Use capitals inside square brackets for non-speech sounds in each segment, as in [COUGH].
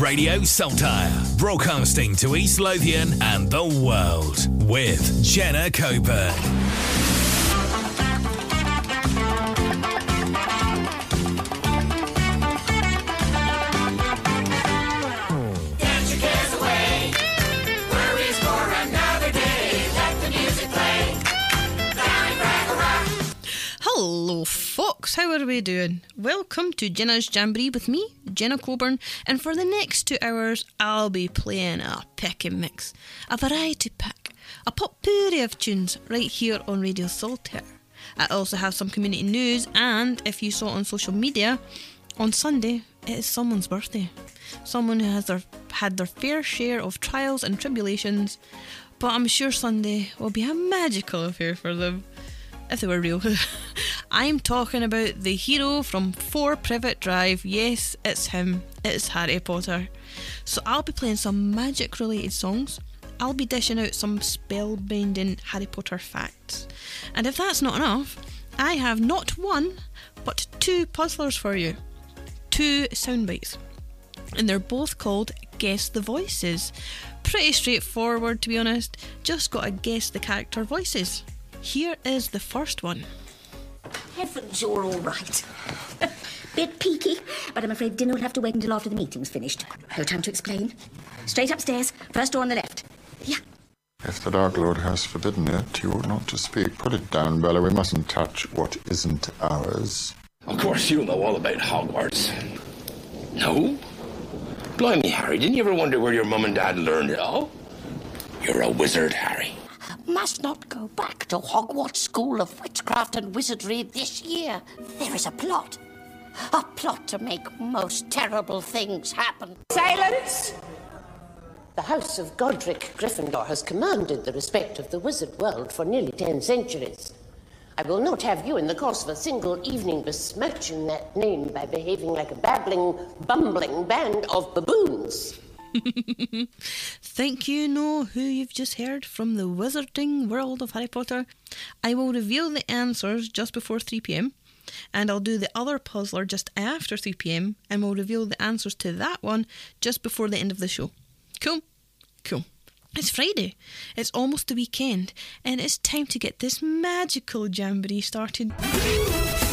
Radio Saltire, broadcasting to East Lothian and the world with Jenna Coburn. Dance your cares away. Worries for another day. Let the music play. Down in Crackle Hello, folks. How are we doing? Welcome to Jenna's Jamboree with me, Jenna Coburn, and for the next two hours, I'll be playing a pick and mix, a variety pack, a potpourri of tunes right here on Radio Saltire. I also have some community news, and if you saw on social media, on Sunday it is someone's birthday. Someone who has their, had their fair share of trials and tribulations, but I'm sure Sunday will be a magical affair for them if they were real. [LAUGHS] I'm talking about the hero from 4 Privet Drive. Yes, it's him. It's Harry Potter. So I'll be playing some magic related songs. I'll be dishing out some spellbinding Harry Potter facts. And if that's not enough, I have not one, but two puzzlers for you. Two sound bites. And they're both called Guess the Voices. Pretty straightforward, to be honest. Just gotta guess the character voices. Here is the first one. Heavens, you're all right. [LAUGHS] Bit peaky, but I'm afraid dinner will have to wait until after the meeting's finished. No time to explain. Straight upstairs, first door on the left. Yeah. If the Dark Lord has forbidden it, you ought not to speak. Put it down, Bella. We mustn't touch what isn't ours. Of course, you know all about Hogwarts. No? Blimey, Harry, didn't you ever wonder where your mum and dad learned it all? You're a wizard, Harry. Must not go back to Hogwarts School of Witchcraft and Wizardry this year. There is a plot. A plot to make most terrible things happen. Silence! The House of Godric Gryffindor has commanded the respect of the wizard world for nearly ten centuries. I will not have you in the course of a single evening besmirching that name by behaving like a babbling, bumbling band of baboons. [LAUGHS] Think you know who you've just heard from the wizarding world of Harry Potter? I will reveal the answers just before 3 pm, and I'll do the other puzzler just after 3 pm, and we'll reveal the answers to that one just before the end of the show. Cool? Cool. It's Friday. It's almost the weekend, and it's time to get this magical jamboree started.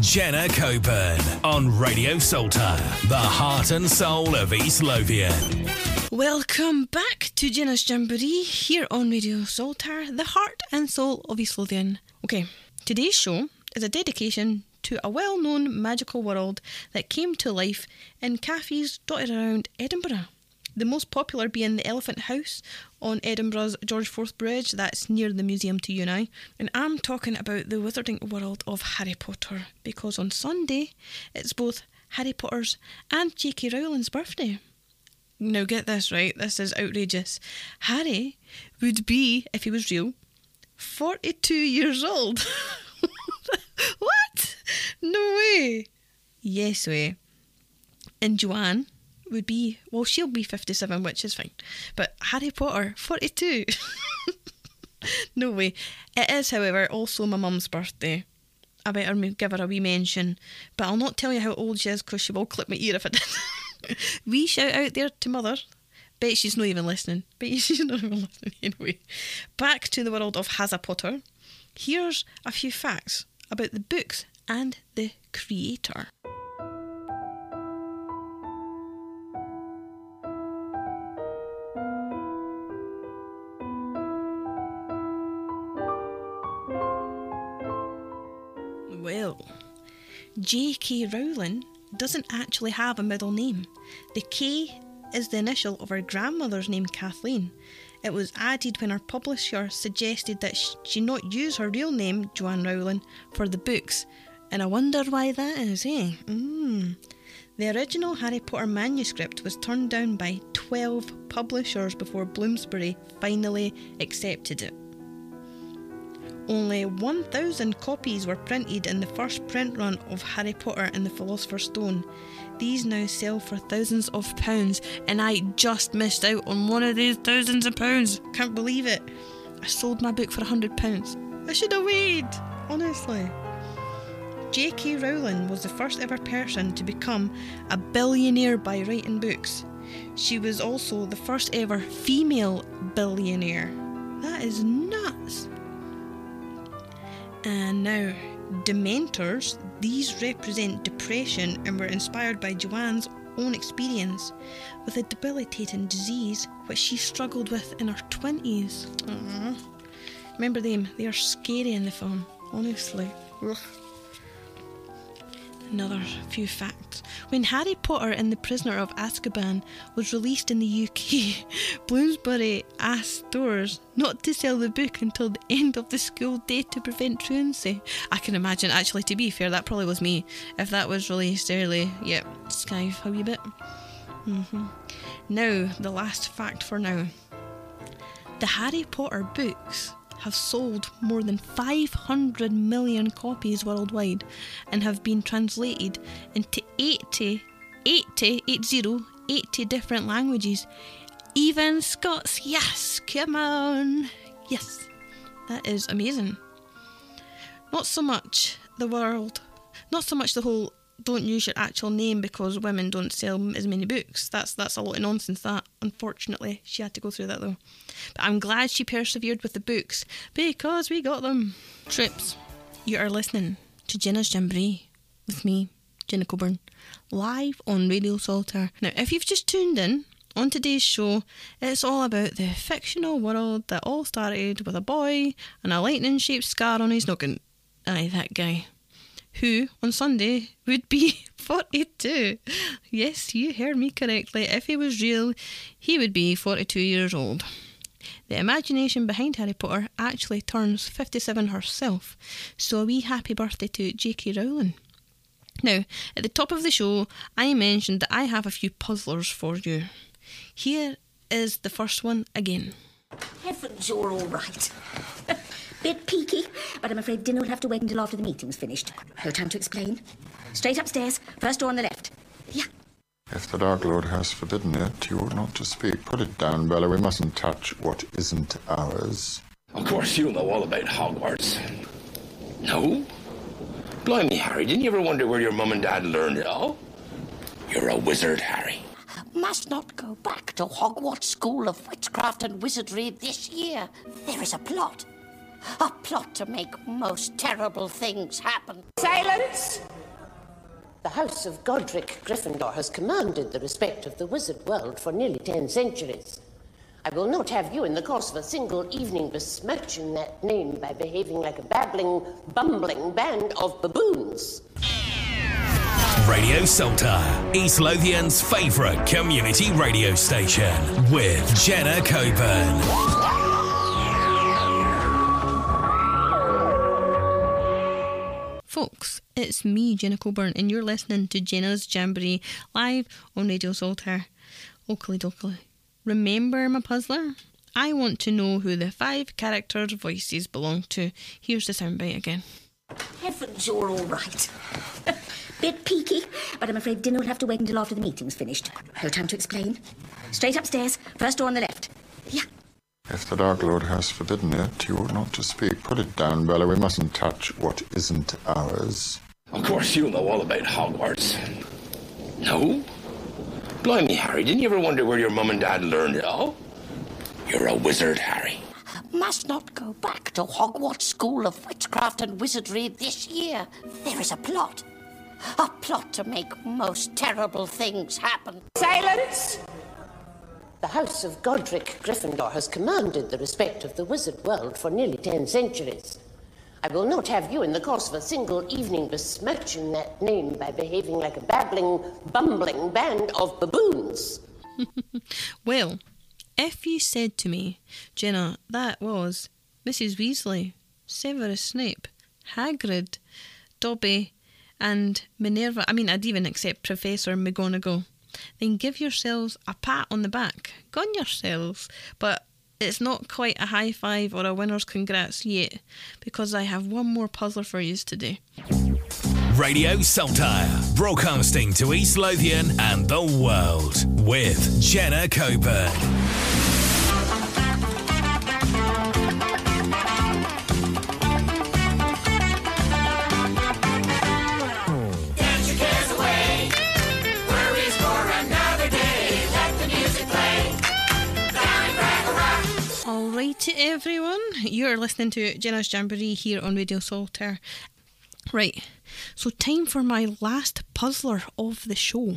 Jenna Coburn on Radio Saltire, the heart and soul of East Lothian. Welcome back to Jenna's Jamboree here on Radio Saltire, the heart and soul of East Lothian. Okay, today's show is a dedication to a well known magical world that came to life in cafes dotted around Edinburgh. The most popular being the Elephant House on Edinburgh's George IV Bridge, that's near the Museum to You and I. And I'm talking about the wizarding world of Harry Potter because on Sunday it's both Harry Potter's and J.K. Rowling's birthday. Now get this right, this is outrageous. Harry would be, if he was real, 42 years old. [LAUGHS] what? No way. Yes way. And Joanne would be, well, she'll be 57, which is fine. But Harry Potter, 42. [LAUGHS] no way. It is, however, also my mum's birthday. I better give her a wee mention. But I'll not tell you how old she is because she will clip my ear if I did. [LAUGHS] [LAUGHS] wee shout out there to mother. Bet she's not even listening. [LAUGHS] Bet she's not even listening anyway. Back to the world of Harry Potter. Here's a few facts about the books and the creator. Well, J.K. Rowling doesn't actually have a middle name. The K is the initial of her grandmother's name, Kathleen. It was added when her publisher suggested that she not use her real name, Joanne Rowling, for the books. And I wonder why that is, eh? Mm. The original Harry Potter manuscript was turned down by 12 publishers before Bloomsbury finally accepted it. Only 1,000 copies were printed in the first print run of Harry Potter and the Philosopher's Stone. These now sell for thousands of pounds, and I just missed out on one of these thousands of pounds. Can't believe it. I sold my book for a hundred pounds. I should have waited, honestly. J.K. Rowling was the first ever person to become a billionaire by writing books. She was also the first ever female billionaire. That is nuts. And now, Dementors, these represent depression and were inspired by Joanne's own experience with a debilitating disease which she struggled with in her 20s. Aww. Mm-hmm. Remember them? They are scary in the film, honestly. Ugh. Another few facts. When Harry Potter and the Prisoner of Azkaban was released in the UK, [LAUGHS] Bloomsbury asked stores not to sell the book until the end of the school day to prevent truancy. I can imagine, actually, to be fair, that probably was me. If that was released early, yep, skive a wee bit. hmm Now, the last fact for now. The Harry Potter books have sold more than 500 million copies worldwide and have been translated into 80, 80, 80, 80 different languages. Even Scots, yes, come on. Yes, that is amazing. Not so much the world, not so much the whole don't use your actual name because women don't sell as many books. That's that's a lot of nonsense. That unfortunately she had to go through that though. But I'm glad she persevered with the books because we got them. Trips, you are listening to Jenna's Jamboree with me, Jenna Coburn, live on Radio Saltire. Now, if you've just tuned in. On today's show, it's all about the fictional world that all started with a boy and a lightning shaped scar on his noggin. Aye, that guy who on Sunday would be [LAUGHS] 42. Yes, you heard me correctly. If he was real, he would be 42 years old. The imagination behind Harry Potter actually turns 57 herself, so a wee happy birthday to J.K. Rowling. Now, at the top of the show, I mentioned that I have a few puzzlers for you. Here is the first one again. Heavens, you're all right. Bit peaky, but I'm afraid dinner will have to wait until after the meeting's finished. No time to explain. Straight upstairs, first door on the left. Yeah. If the Dark Lord has forbidden it, you ought not to speak. Put it down, Bella. We mustn't touch what isn't ours. Of course, you know all about Hogwarts. No? Blimey, Harry, didn't you ever wonder where your mum and dad learned it all? You're a wizard, Harry. Must not go back to Hogwarts School of Witchcraft and Wizardry this year. There is a plot. A plot to make most terrible things happen. Silence! The House of Godric Gryffindor has commanded the respect of the wizard world for nearly ten centuries. I will not have you, in the course of a single evening, besmirching that name by behaving like a babbling, bumbling band of baboons. Radio Saltire, East Lothian's favourite community radio station with Jenna Coburn. Folks, it's me, Jenna Coburn, and you're listening to Jenna's Jamboree live on Radio Saltire. Oakley dokley. Remember my puzzler? I want to know who the five characters' voices belong to. Here's the soundbite again. Heavens, you're all right. [LAUGHS] Bit peaky, but I'm afraid dinner will have to wait until after the meeting's finished. No time to explain. Straight upstairs, first door on the left. Yeah. If the Dark Lord has forbidden it, you ought not to speak. Put it down, Bella. We mustn't touch what isn't ours. Of course, you know all about Hogwarts. No? Blimey, Harry, didn't you ever wonder where your mum and dad learned it all? You're a wizard, Harry. Must not go back to Hogwarts School of Witchcraft and Wizardry this year. There is a plot. A plot to make most terrible things happen. Silence! The House of Godric Gryffindor has commanded the respect of the wizard world for nearly ten centuries. I will not have you, in the course of a single evening, besmirching that name by behaving like a babbling, bumbling band of baboons. [LAUGHS] Well, if you said to me, Jenna, that was Mrs. Weasley, Severus Snape, Hagrid, Dobby, and Minerva, I mean, I'd even accept Professor McGonagall, then give yourselves a pat on the back. Go yourselves. But it's not quite a high five or a winner's congrats yet, because I have one more puzzler for you today. Radio Saltire, broadcasting to East Lothian and the world with Jenna Coburn. To everyone. You're listening to Jenna's Jamboree here on Radio Saltire. Right, so time for my last puzzler of the show.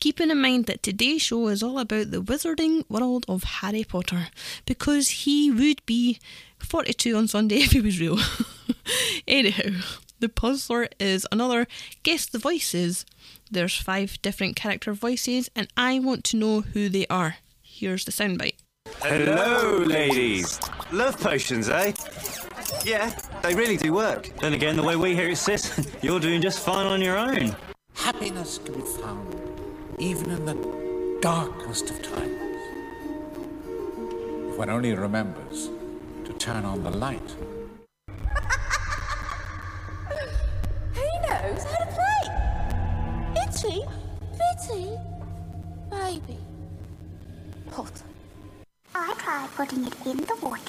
Keeping in mind that today's show is all about the wizarding world of Harry Potter, because he would be 42 on Sunday [LAUGHS] if he was real. [LAUGHS] Anyhow, the puzzler is another guess the voices. There's five different character voices, and I want to know who they are. Here's the soundbite. Hello, ladies. Love potions, eh? Yeah, they really do work. Then again, the way we hear it, sis, [LAUGHS] you're doing just fine on your own. Happiness can be found even in the darkest of times. If one only remembers to turn on the light.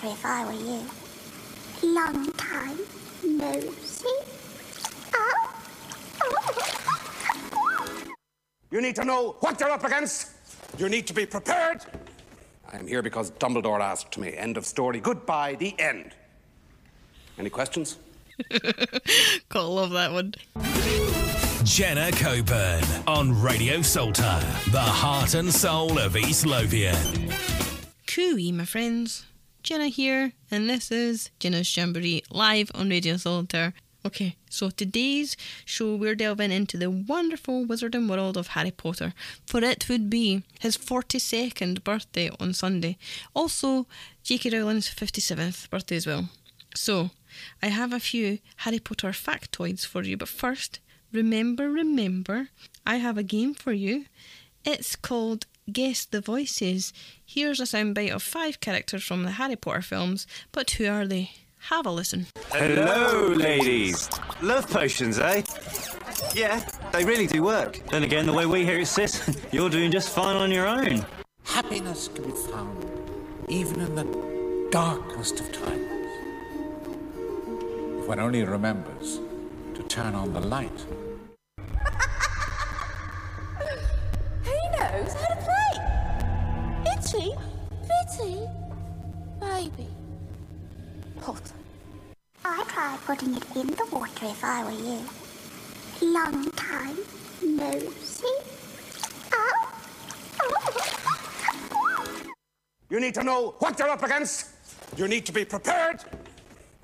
In if I were you. Long time no see. Oh. You need to know what you're up against. You need to be prepared. I'm here because Dumbledore asked me. End of story. Goodbye. The end. Any questions? [LAUGHS] Gotta love that one. Jenna Coburn on Radio Saltire, the heart and soul of East Lothian. Cooey, my friends. Jenna here, and this is Jenna's Jamboree live on Radio Saltire. Okay, so today's show we're delving into the wonderful wizarding world of Harry Potter, for it would be his 42nd birthday on Sunday. Also, J.K. Rowling's 57th birthday as well. So, I have a few Harry Potter factoids for you, but first, remember, remember, I have a game for you. It's called Guess the Voices. Here's a soundbite of five characters from the Harry Potter films, but who are they? Have a listen. Hello, ladies. Love potions, eh? Yeah, they really do work. Then again, the way we hear it, sis, [LAUGHS] you're doing just fine on your own. Happiness can be found even in the darkest of times. If one only remembers to turn on the light. Putting it in the water if I were you. Long time no see. Oh. You need to know what you're up against. You need to be prepared.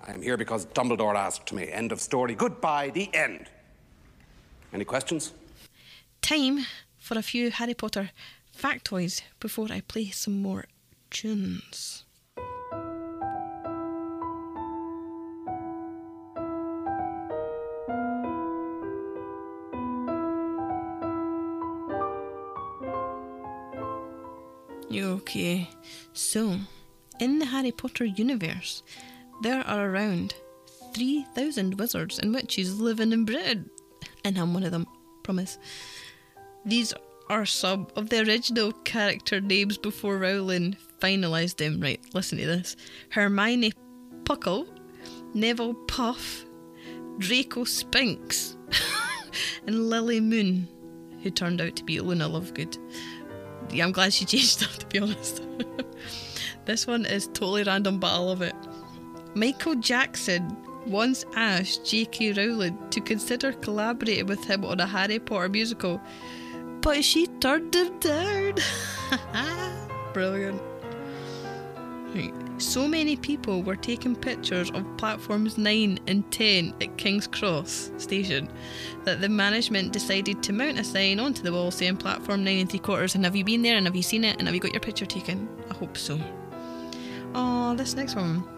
I'm here because Dumbledore asked me. End of story. Goodbye. The end. Any questions? Time for a few Harry Potter factoids before I play some more tunes. So in the Harry Potter universe, there are around 3,000 wizards and witches living in Britain. And I'm one of them, promise. These are some of the original character names before Rowling finalised them. Right, listen to this Hermione Puckle, Neville Puff, Draco Spinks, [LAUGHS] and Lily Moon, who turned out to be Luna Lovegood. Yeah, I'm glad she [LAUGHS] changed that, to be honest. this one is totally random, but I love it. Michael Jackson once asked J.K. Rowling to consider collaborating with him on a Harry Potter musical, but she turned him down. [LAUGHS] Brilliant. Right. So many people were taking pictures of platforms 9 and 10 at King's Cross station that the management decided to mount a sign onto the wall saying platform 9 and 3 quarters. And have you been there and have you seen it and have you got your picture taken? I hope so. Oh, this next one.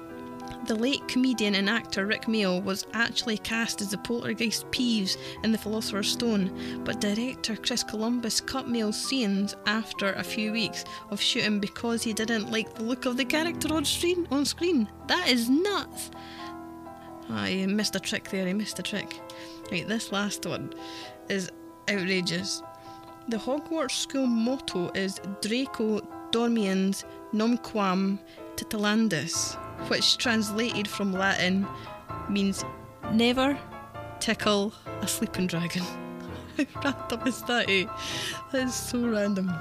The late comedian and actor Rik Mayall was actually cast as the poltergeist Peeves in The Philosopher's Stone, but director Chris Columbus cut Mayall's scenes after a few weeks of shooting because he didn't like the look of the character on screen. On screen, that is nuts. I he missed a trick there. Eh, he missed a trick. Right, this last one is outrageous. The Hogwarts school motto is Draco Dormiens Nunquam Titillandus, which translated from Latin means never tickle a sleeping dragon. [LAUGHS] How random is that, eh? That is so random.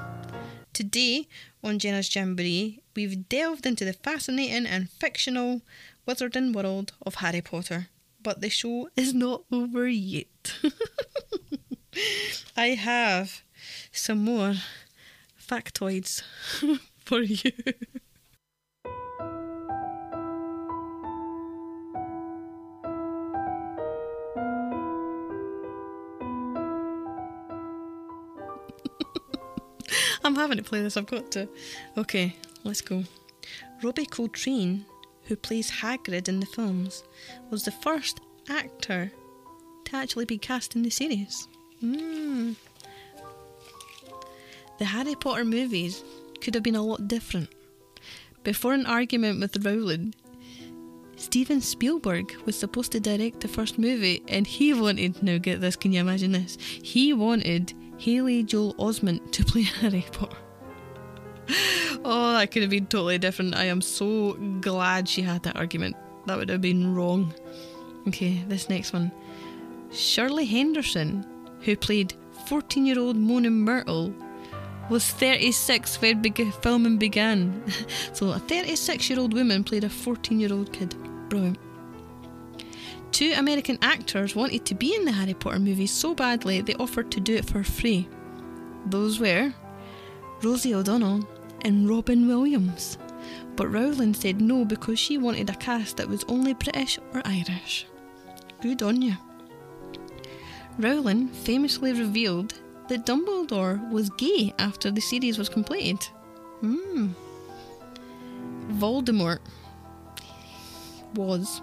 Today on Jenna's Jamboree, we've delved into the fascinating and fictional wizarding world of Harry Potter. But the show is not over yet. [LAUGHS] I have some more factoids [LAUGHS] for you. Having to play this, I've got to. Okay, let's go. Robbie Coltrane, who plays Hagrid in the films, was the first actor to actually be cast in the series. Mm. The Harry Potter movies could have been a lot different. Before an argument with Rowling, Steven Spielberg was supposed to direct the first movie and he wanted, now get this, can you imagine this? He wanted Haley Joel Osment to play [LAUGHS] Harry Potter. Oh, that could have been totally different. I am so glad she had that argument. That would have been wrong. Okay, this next one. Shirley Henderson, who played 14 year old Moaning Myrtle, was 36 when beg- filming began. [LAUGHS] so a 36 year old woman played a 14 year old kid. Brilliant. Two American actors wanted to be in the Harry Potter movies so badly they offered to do it for free. Those were Rosie O'Donnell and Robin Williams. But Rowling said no because she wanted a cast that was only British or Irish. Good on you. Rowling famously revealed that Dumbledore was gay after the series was completed. Hmm. Voldemort was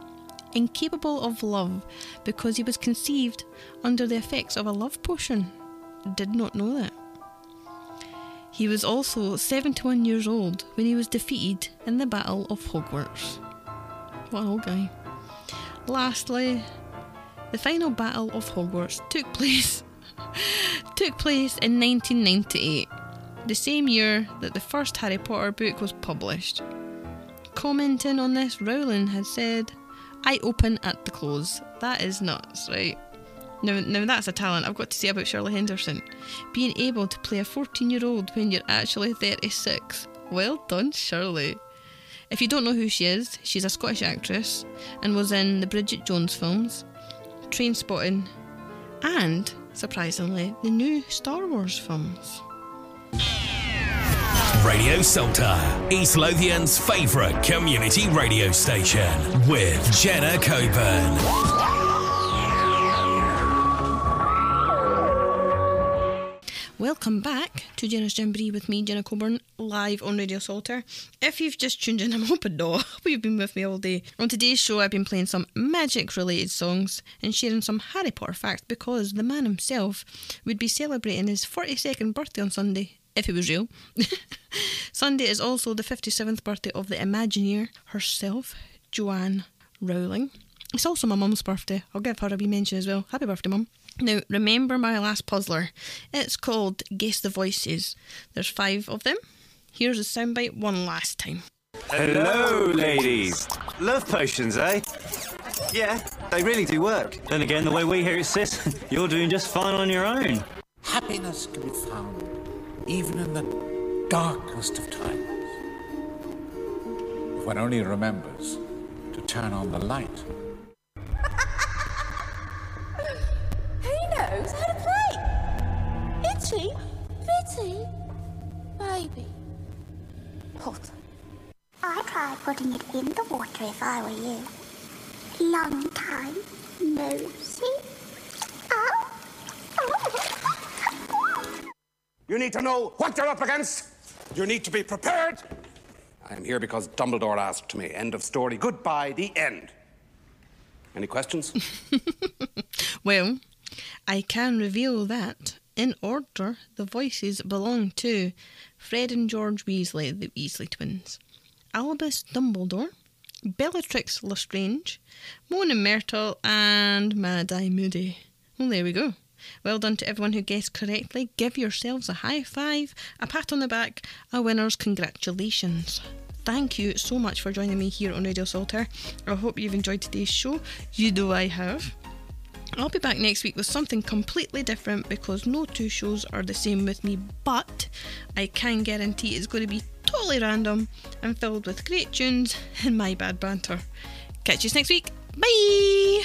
incapable of love because he was conceived under the effects of a love potion. Did not know that. He was also 71 years old when he was defeated in the Battle of Hogwarts. What an old guy. Lastly, the final Battle of Hogwarts took place [LAUGHS] took place in 1998, the same year that the first Harry Potter book was published. Commenting on this, Rowling had said, I open at the close. That is nuts, right? Now, now that's a talent I've got to say about Shirley Henderson. Being able to play a 14 year old when you're actually 36. Well done, Shirley. If you don't know who she is, she's a Scottish actress and was in the Bridget Jones films, Trainspotting, and, surprisingly, the new Star Wars films. Radio Saltire, East Lothian's favourite community radio station with Jenna Coburn. Welcome back to Jenna's Jamboree with me, Jenna Coburn, live on Radio Saltire. If you've just tuned in, [LAUGHS] I'm hoping no, you've been with me all day. On today's show, I've been playing some magic related songs and sharing some Harry Potter facts because the man himself would be celebrating his 42nd birthday on Sunday, if it was real. Sunday is also the 57th birthday of the Imagineer herself, Joanne Rowling. It's also my mum's birthday. I'll give her a wee mention as well. Happy birthday, mum. Now, remember my last puzzler. It's called Guess the Voices. There's five of them. Here's a soundbite one last time. Hello, ladies. Love potions, eh? Yeah, they really do work. Then again, the way we hear it, sis, [LAUGHS] you're doing just fine on your own. Happiness can be found even in the darkest of times. If one only remembers to turn on the light. [LAUGHS] Who knows how to play? Itchy, bitty, baby. Potter. I try putting it in the water if I were you. Long time no see. You need to know what you're up against. You need to be prepared. I am here because Dumbledore asked me. End of story. Goodbye. The end. Any questions? [LAUGHS] Well, I can reveal that, in order, the voices belong to Fred and George Weasley, the Weasley twins, Albus Dumbledore, Bellatrix Lestrange, Moaning Myrtle, and Mad-Eye Moody. Well, there we go. Well done to everyone who guessed correctly. Give yourselves a high five, a pat on the back, a winner's congratulations. Thank you so much for joining me here on Radio Saltire. I hope you've enjoyed today's show. You know I have. I'll be back next week with something completely different because no two shows are the same with me, but I can guarantee it's going to be totally random and filled with great tunes and my bad banter. Catch you next week. Bye!